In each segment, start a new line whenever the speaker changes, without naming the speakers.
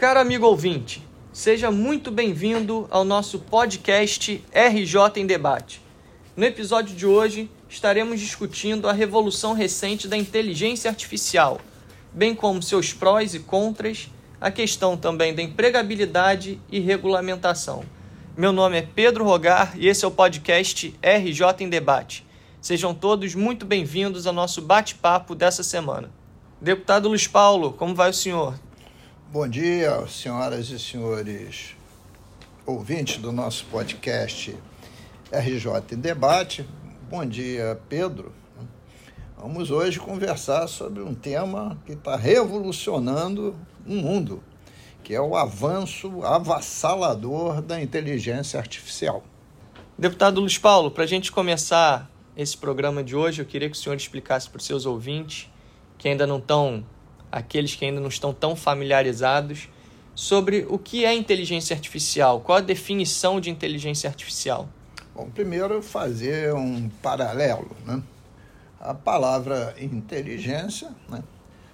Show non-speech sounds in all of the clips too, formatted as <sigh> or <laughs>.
Caro amigo ouvinte, seja muito bem-vindo ao nosso podcast RJ em Debate. No episódio de hoje, estaremos discutindo a revolução recente da inteligência artificial, bem como seus prós e contras, a questão também da empregabilidade e regulamentação. Meu nome é Pedro Rogar e esse é o podcast RJ em Debate. Sejam todos muito bem-vindos ao nosso bate-papo dessa semana. Deputado Luiz Paulo, como vai o senhor?
Bom dia, senhoras e senhores ouvintes do nosso podcast RJ em Debate. Bom dia, Pedro. Vamos hoje conversar sobre um tema que está revolucionando o mundo, que é o avanço avassalador da inteligência artificial.
Deputado Luiz Paulo, para a gente começar esse programa de hoje, eu queria que o senhor explicasse para os seus ouvintes, que ainda não estão, aqueles que ainda não estão tão familiarizados, sobre o que é inteligência artificial, qual a definição de inteligência artificial.
Bom, primeiro fazer um paralelo, né? A palavra inteligência né,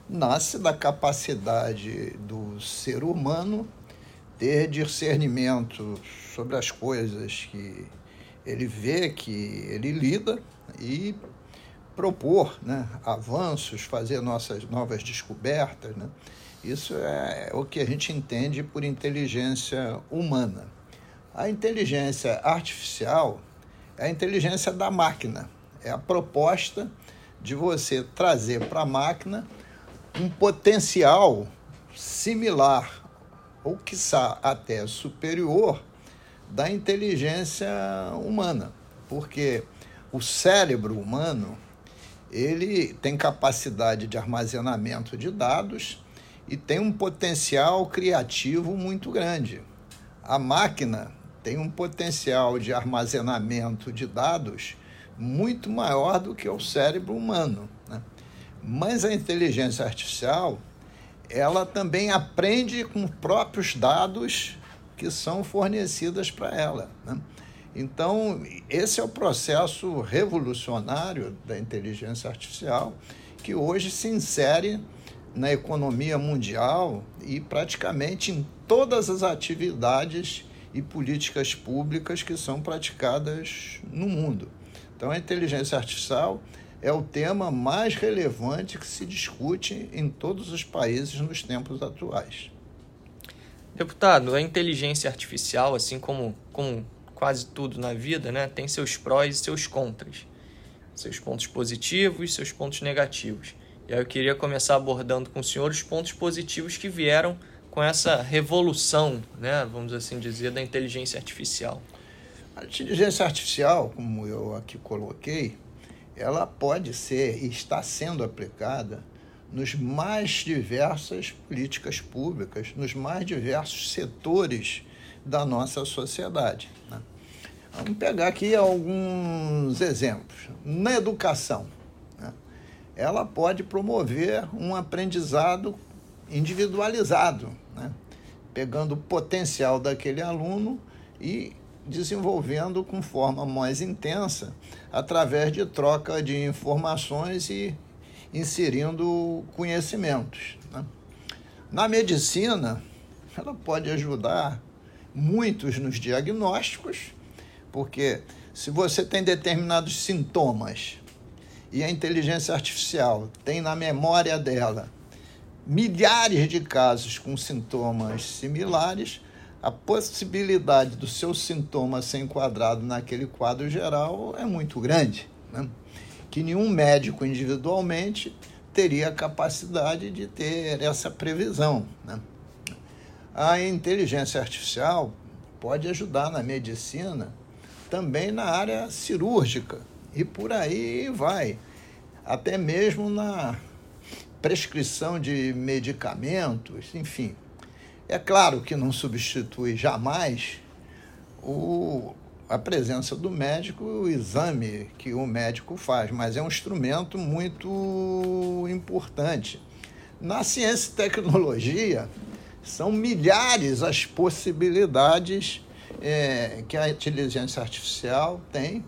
nasce da capacidade do ser humano ter discernimento sobre as coisas que ele vê, que ele lida e propor né, avanços, fazer nossas novas descobertas. Né? Isso é o que a gente entende por inteligência humana. A inteligência artificial é a inteligência da máquina, é a proposta de você trazer para a máquina um potencial similar ou quiçá até superior da inteligência humana, porque o cérebro humano ele tem capacidade de armazenamento de dados e tem um potencial criativo muito grande. A máquina tem um potencial de armazenamento de dados muito maior do que o cérebro humano. Né? Mas a inteligência artificial ela também aprende com os próprios dados que são fornecidas para ela. Né? Então, esse é o processo revolucionário da inteligência artificial que hoje se insere na economia mundial e praticamente em todas as atividades e políticas públicas que são praticadas no mundo. Então, a inteligência artificial é o tema mais relevante que se discute em todos os países nos tempos atuais.
Deputado, a inteligência artificial, assim como, como quase tudo na vida, né, tem seus prós e seus contras. Seus pontos positivos e seus pontos negativos. E aí eu queria começar abordando com o senhor os pontos positivos que vieram com essa revolução, né, vamos assim dizer, da inteligência artificial.
A inteligência artificial, como eu aqui coloquei, ela pode ser e está sendo aplicada nos mais diversas políticas públicas, nos mais diversos setores da nossa sociedade. Né? Vamos pegar aqui alguns exemplos. Na educação, né? ela pode promover um aprendizado individualizado, né? pegando o potencial daquele aluno e desenvolvendo com forma mais intensa através de troca de informações e inserindo conhecimentos. Né? Na medicina, ela pode ajudar muitos nos diagnósticos, porque se você tem determinados sintomas e a inteligência artificial tem na memória dela milhares de casos com sintomas similares, a possibilidade do seu sintoma ser enquadrado naquele quadro geral é muito grande. Né? Que nenhum médico individualmente teria a capacidade de ter essa previsão. Né? A inteligência artificial pode ajudar na medicina, também na área cirúrgica, e por aí vai. Até mesmo na prescrição de medicamentos, enfim. É claro que não substitui jamais o, a presença do médico o exame que o médico faz, mas é um instrumento muito importante. Na ciência e tecnologia, são milhares as possibilidades é, que a inteligência artificial tem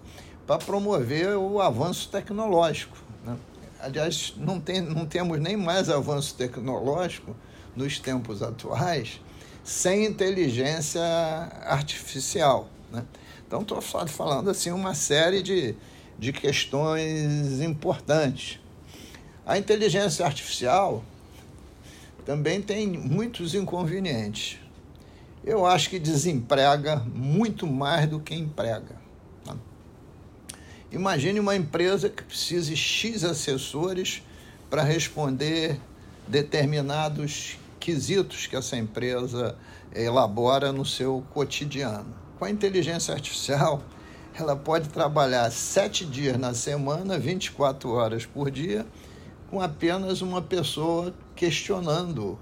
para promover o avanço tecnológico. Né? Aliás, não, tem, não temos nem mais avanço tecnológico nos tempos atuais sem inteligência artificial. Né? Então, estou falando assim uma série de, de questões importantes. A inteligência artificial também tem muitos inconvenientes. Eu acho que desemprega muito mais do que emprega. Tá? Imagine uma empresa que precise X assessores para responder determinados quesitos que essa empresa elabora no seu cotidiano. Com a inteligência artificial, ela pode trabalhar sete dias na semana, 24 horas por dia, com apenas uma pessoa questionando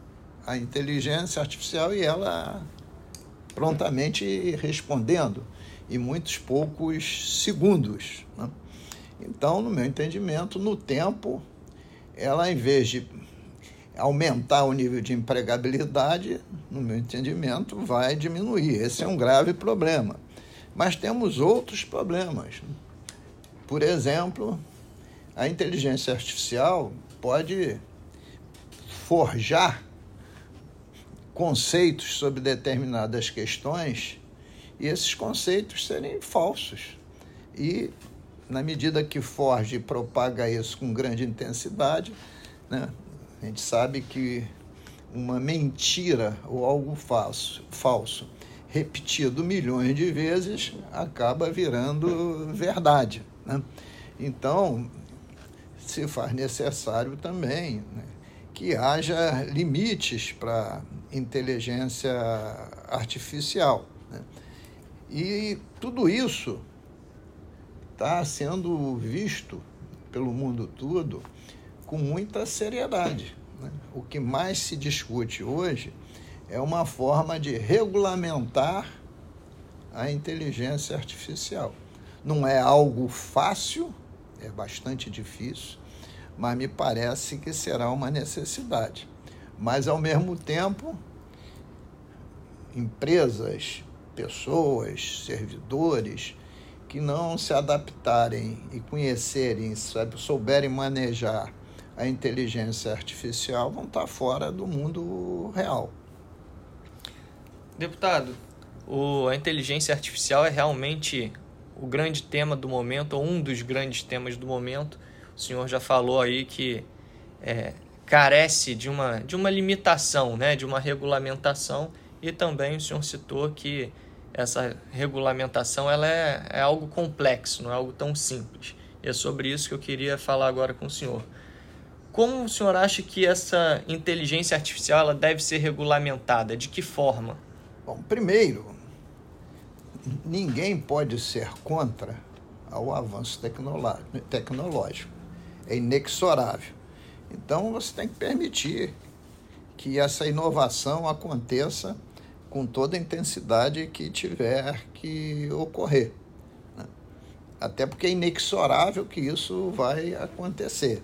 a inteligência artificial e ela prontamente respondendo em muitos poucos segundos. Né? Então, no meu entendimento, no tempo, ela, em vez de aumentar o nível de empregabilidade, no meu entendimento, vai diminuir. Esse é um grave problema. Mas temos outros problemas. Por exemplo, a inteligência artificial pode forjar conceitos sobre determinadas questões e esses conceitos serem falsos. E, na medida que forge e propaga isso com grande intensidade, né, a gente sabe que uma mentira ou algo falso, falso repetido milhões de vezes acaba virando verdade. Né? Então, se faz necessário também né, que haja limites para inteligência artificial. Né? E tudo isso está sendo visto pelo mundo todo com muita seriedade. Né? O que mais se discute hoje é uma forma de regulamentar a inteligência artificial. Não é algo fácil, é bastante difícil, mas me parece que será uma necessidade. Mas, ao mesmo tempo, empresas, pessoas, servidores que não se adaptarem e conhecerem, souberem manejar a inteligência artificial vão estar fora do mundo real.
Deputado, o, a inteligência artificial é realmente o grande tema do momento, ou um dos grandes temas do momento. O senhor já falou aí que é, carece de uma, de uma limitação, né, de uma regulamentação, e também o senhor citou que essa regulamentação ela é, é algo complexo, não é algo tão simples. E é sobre isso que eu queria falar agora com o senhor. Como o senhor acha que essa inteligência artificial ela deve ser regulamentada? De que forma?
Bom, primeiro, ninguém pode ser contra o avanço tecnológico. É inexorável. Então você tem que permitir que essa inovação aconteça com toda a intensidade que tiver que ocorrer. Né? Até porque é inexorável que isso vai acontecer.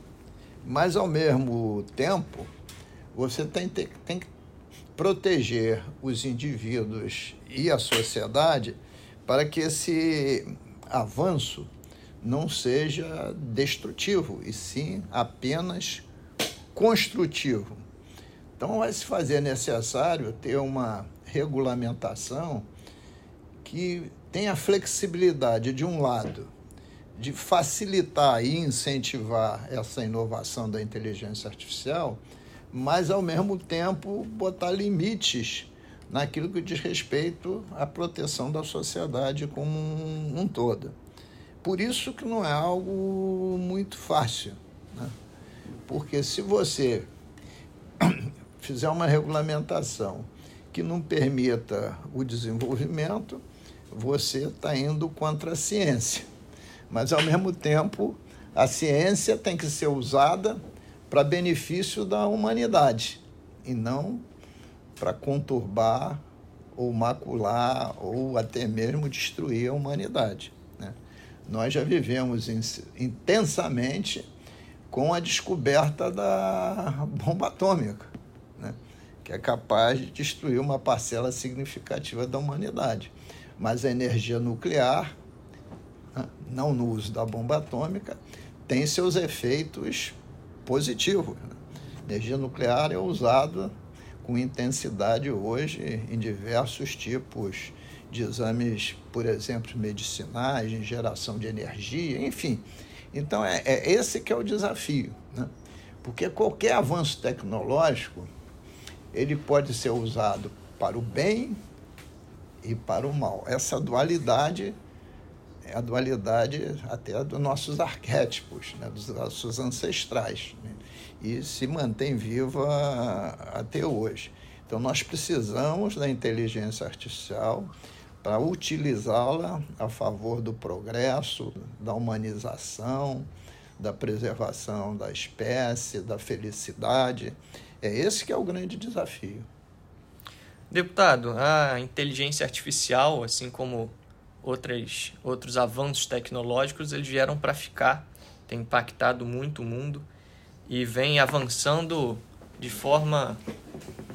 Mas, ao mesmo tempo, você tem, tem, tem que proteger os indivíduos e a sociedade para que esse avanço não seja destrutivo, e sim apenas construtivo. Então, vai se fazer necessário ter uma regulamentação que tenha flexibilidade, de um lado, de facilitar e incentivar essa inovação da inteligência artificial, mas ao mesmo tempo botar limites naquilo que diz respeito à proteção da sociedade como um, um todo. Por isso que não é algo muito fácil, né? porque se você <coughs> fizer uma regulamentação que não permita o desenvolvimento, você está indo contra a ciência mas ao mesmo tempo a ciência tem que ser usada para benefício da humanidade e não para conturbar ou macular ou até mesmo destruir a humanidade. Né? Nós já vivemos intensamente com a descoberta da bomba atômica, né? que é capaz de destruir uma parcela significativa da humanidade. Mas a energia nuclear não no uso da bomba atômica, tem seus efeitos positivos. Né? Energia nuclear é usada com intensidade hoje em diversos tipos de exames, por exemplo, medicinais, em geração de energia, enfim. Então, é, é esse que é o desafio, né? porque qualquer avanço tecnológico ele pode ser usado para o bem e para o mal. Essa dualidade é a dualidade até dos nossos arquétipos, né? dos nossos ancestrais, né? e se mantém viva até hoje. Então, nós precisamos da inteligência artificial para utilizá-la a favor do progresso, da humanização, da preservação da espécie, da felicidade. É esse que é o grande desafio.
Deputado, a inteligência artificial, assim como outras, outros avanços tecnológicos, eles vieram para ficar, tem impactado muito o mundo e vem avançando de forma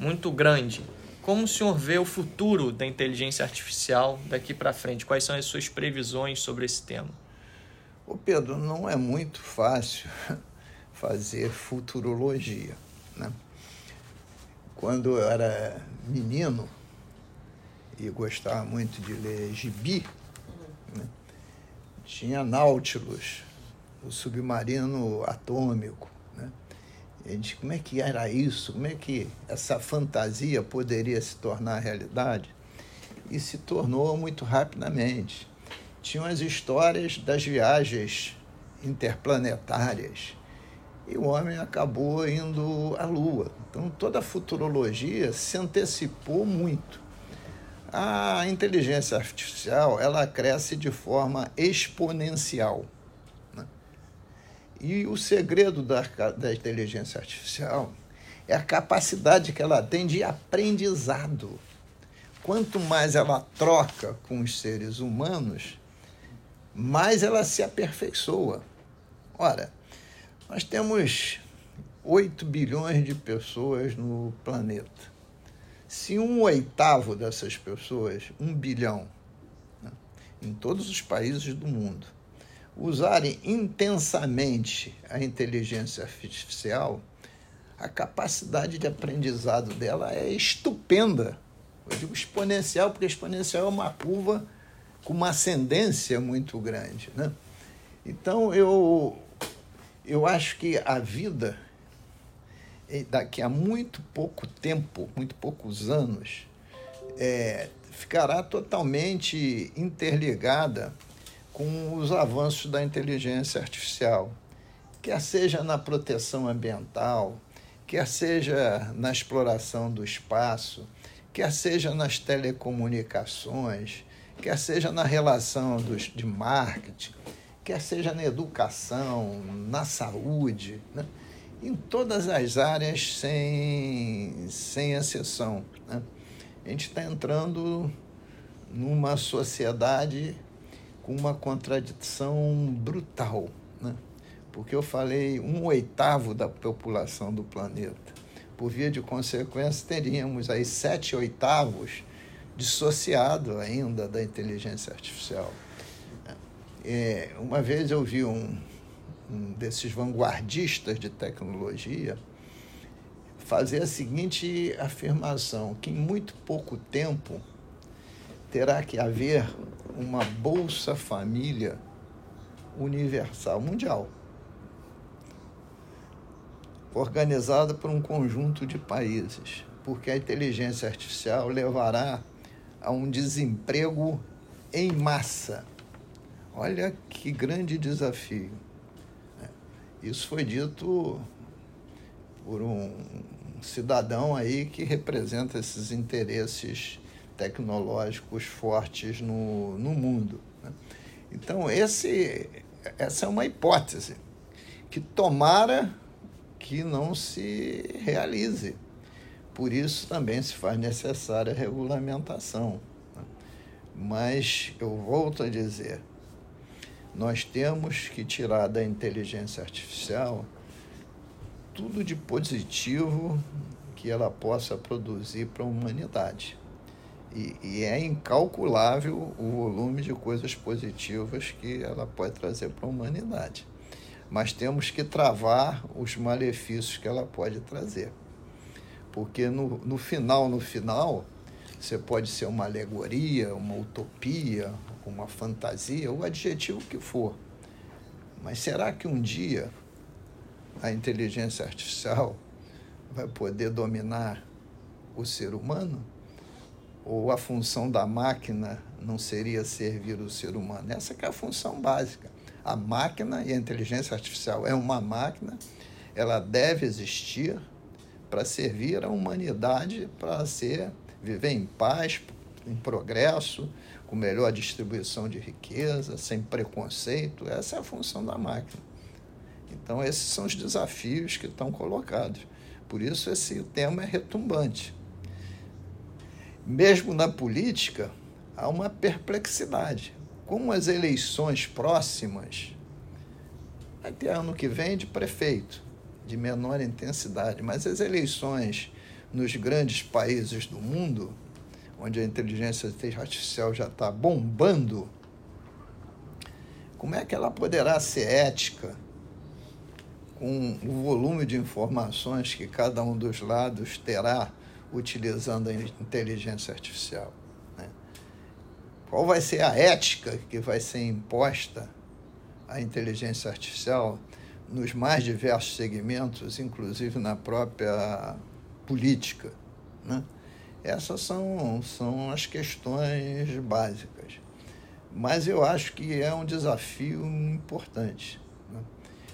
muito grande. Como o senhor vê o futuro da inteligência artificial daqui para frente? Quais são as suas previsões sobre esse tema?
Ô Pedro, não é muito fácil <laughs> fazer futurologia. Né? Quando eu era menino e gostava muito de ler gibi, né? tinha Nautilus, o submarino atômico. Gente, como é que era isso? Como é que essa fantasia poderia se tornar realidade? E se tornou muito rapidamente tinham as histórias das viagens interplanetárias. E o homem acabou indo à Lua. Então, toda a futurologia se antecipou muito. A inteligência artificial ela cresce de forma exponencial. E o segredo da, da inteligência artificial é a capacidade que ela tem de aprendizado. Quanto mais ela troca com os seres humanos, mais ela se aperfeiçoa. Ora, nós temos 8 bilhões de pessoas no planeta. Se um oitavo dessas pessoas, um bilhão, né, em todos os países do mundo, usarem intensamente a inteligência artificial, a capacidade de aprendizado dela é estupenda. Eu digo exponencial, porque exponencial é uma curva com uma ascendência muito grande. Né? Então, eu, eu acho que a vida, daqui a muito pouco tempo, muito poucos anos, é, ficará totalmente interligada com os avanços da inteligência artificial, quer seja na proteção ambiental, quer seja na exploração do espaço, quer seja nas telecomunicações, quer seja na relação dos, de marketing, quer seja na educação, na saúde, né? em todas as áreas, sem, sem exceção. Né? A gente está entrando numa sociedade com uma contradição brutal, né? porque eu falei um oitavo da população do planeta. Por via de consequência, teríamos aí sete oitavos dissociado ainda da inteligência artificial. É, uma vez eu vi um, um desses vanguardistas de tecnologia fazer a seguinte afirmação: que em muito pouco tempo terá que haver uma Bolsa Família universal mundial, organizada por um conjunto de países, porque a inteligência artificial levará a um desemprego em massa. Olha que grande desafio. Isso foi dito por um cidadão aí que representa esses interesses tecnológicos fortes no, no mundo. Né? Então, esse, essa é uma hipótese que tomara que não se realize por isso também se faz necessária a regulamentação. Né? Mas eu volto a dizer, nós temos que tirar da inteligência artificial tudo de positivo que ela possa produzir para a humanidade. E, e, é incalculável o volume de coisas positivas que ela pode trazer para a humanidade. Mas temos que travar os malefícios que ela pode trazer. Porque no, no final, no final, você pode ser uma alegoria, uma utopia, uma fantasia, o adjetivo que for. Mas será que um dia a inteligência artificial vai poder dominar o ser humano? Ou a função da máquina não seria servir o ser humano? Essa é a função básica. A máquina e a inteligência artificial é uma máquina, ela deve existir para servir a humanidade, para ser viver em paz, em progresso, com melhor distribuição de riqueza, sem preconceito. Essa é a função da máquina. Então, esses são os desafios que estão colocados. Por isso, esse tema é retumbante. Mesmo na política, há uma perplexidade. Como as eleições próximas, vai ter ano que vem de prefeito, de menor intensidade, mas as eleições nos grandes países do mundo, onde a inteligência artificial já está bombando, como é que ela poderá ser ética com o volume de informações que cada um dos lados terá utilizando a inteligência artificial? Né? Qual vai ser a ética que vai ser imposta à inteligência artificial nos mais diversos segmentos, inclusive na própria política? Né? Essas são, são as questões básicas. Mas eu acho que é um desafio importante. Né?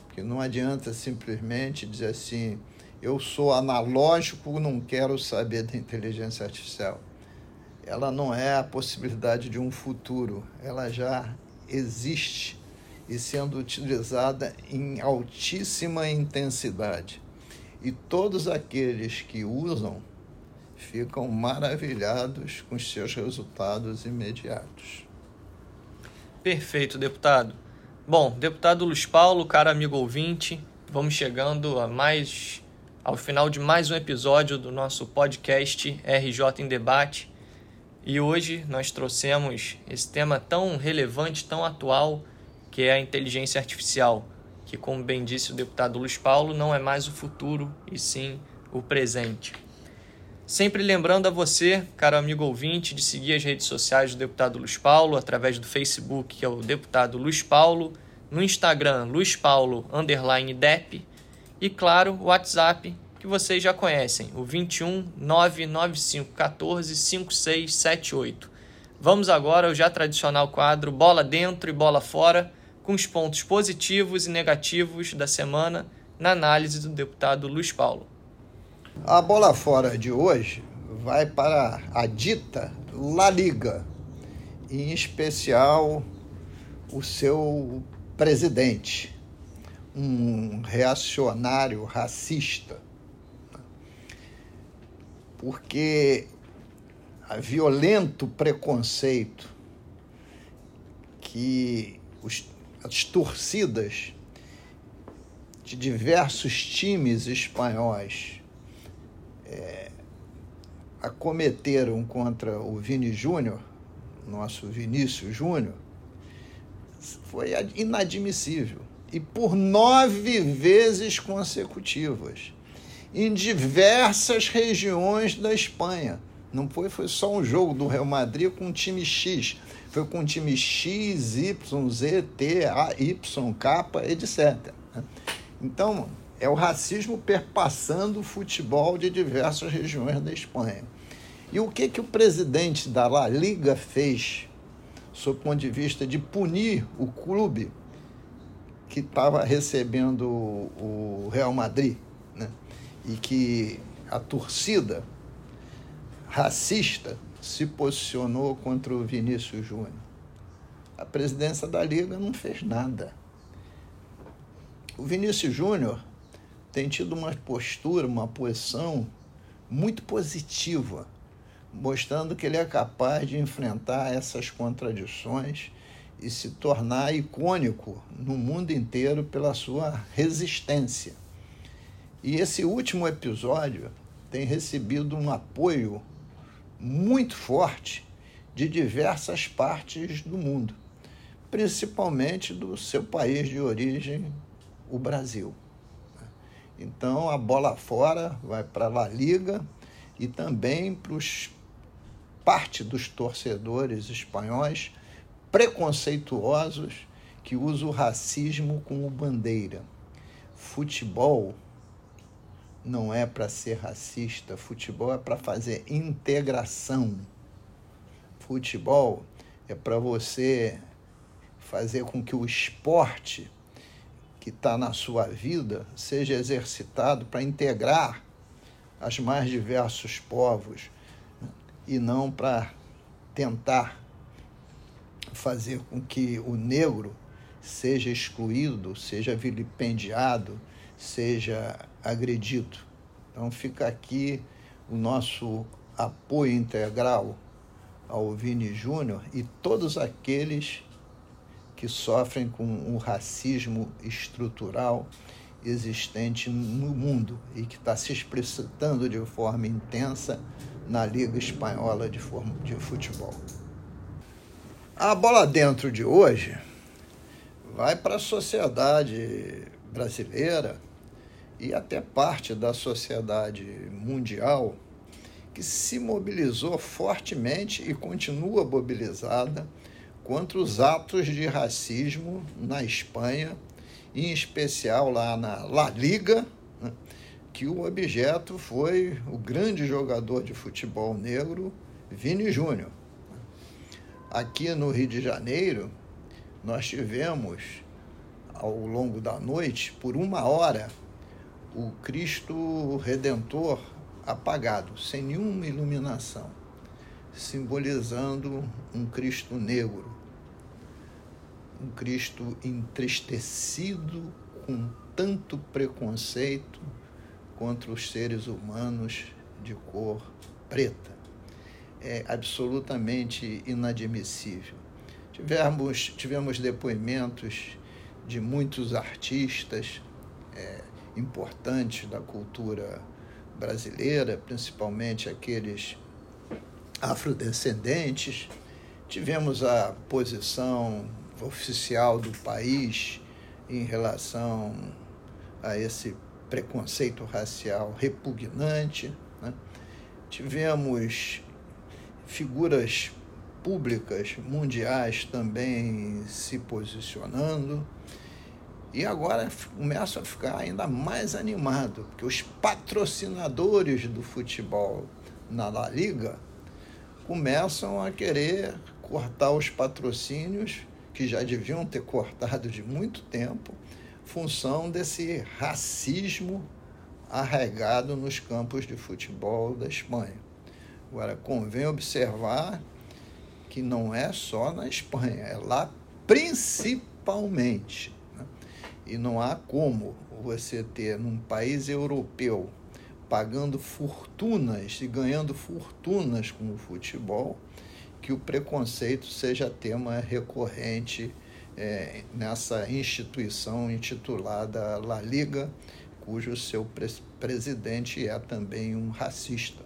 Porque não adianta simplesmente dizer assim, eu sou analógico, não quero saber da inteligência artificial. Ela não é a possibilidade de um futuro, ela já existe e sendo utilizada em altíssima intensidade. E todos aqueles que usam ficam maravilhados com seus resultados imediatos.
Perfeito, deputado. Bom, deputado Luiz Paulo, cara amigo ouvinte, vamos chegando a mais ao final de mais um episódio do nosso podcast RJ em Debate. E hoje nós trouxemos esse tema tão relevante, tão atual, que é a inteligência artificial, que como bem disse o deputado Luiz Paulo, não é mais o futuro e sim o presente. Sempre lembrando a você, caro amigo ouvinte, de seguir as redes sociais do deputado Luiz Paulo, através do Facebook, que é o deputado Luiz Paulo, no Instagram, Luiz Paulo, underline DEP, e claro, o WhatsApp, que vocês já conhecem, o 21 995 14 5678. Vamos agora ao já tradicional quadro Bola Dentro e Bola Fora, com os pontos positivos e negativos da semana na análise do deputado Luiz Paulo.
A bola fora de hoje vai para a dita La Liga, em especial o seu presidente, um reacionário racista. Porque a violento preconceito que os, as torcidas de diversos times espanhóis é, acometeram contra o Vini Júnior, nosso Vinícius Júnior, foi inadmissível. E por nove vezes consecutivas, em diversas regiões da Espanha. Não foi, foi só um jogo do Real Madrid com um time X. Foi com um time X, Y, Z, T, A, Y, K, etc. Então, é o racismo perpassando o futebol de diversas regiões da Espanha. E o que, que o presidente da La Liga fez, sob o ponto de vista de punir o clube que estava recebendo o Real Madrid, né? e que a torcida racista se posicionou contra o Vinícius Júnior. A presidência da Liga não fez nada. O Vinícius Júnior tem tido uma postura, uma posição muito positiva, mostrando que ele é capaz de enfrentar essas contradições e se tornar icônico no mundo inteiro pela sua resistência. E esse último episódio tem recebido um apoio muito forte de diversas partes do mundo, principalmente do seu país de origem, o Brasil. Então a bola fora vai para a La Liga e também para os parte dos torcedores espanhóis preconceituosos que usam o racismo como bandeira. Futebol não é para ser racista, futebol é para fazer integração. Futebol é para você fazer com que o esporte que está na sua vida seja exercitado para integrar as mais diversos povos e não para tentar fazer com que o negro seja excluído, seja vilipendiado, seja agredido. Então fica aqui o nosso apoio integral ao Vini Júnior e todos aqueles que sofrem com o racismo estrutural existente no mundo e que está se expressando de forma intensa na Liga Espanhola de, de Futebol. A bola dentro de hoje vai para a sociedade brasileira e até parte da sociedade mundial que se mobilizou fortemente e continua mobilizada contra os atos de racismo na Espanha, em especial lá na La Liga, né, que o objeto foi o grande jogador de futebol negro Vini Júnior. Aqui no Rio de Janeiro, nós tivemos, ao longo da noite, por uma hora, o Cristo Redentor apagado, sem nenhuma iluminação, simbolizando um Cristo negro, um Cristo entristecido com tanto preconceito contra os seres humanos de cor preta. É absolutamente inadmissível. Tivemos, tivemos depoimentos de muitos artistas é, importantes da cultura brasileira, principalmente aqueles afrodescendentes. Tivemos a posição oficial do país em relação a esse preconceito racial repugnante. Né? Tivemos figuras públicas mundiais também se posicionando. E agora começa a ficar ainda mais animado, porque os patrocinadores do futebol na La Liga começam a querer cortar os patrocínios que já deviam ter cortado de muito tempo, função desse racismo arraigado nos campos de futebol da Espanha. Agora, convém observar que não é só na Espanha, é lá principalmente. E não há como você ter num país europeu pagando fortunas e ganhando fortunas com o futebol que o preconceito seja tema recorrente é, nessa instituição intitulada La Liga, cujo seu pre presidente é também um racista.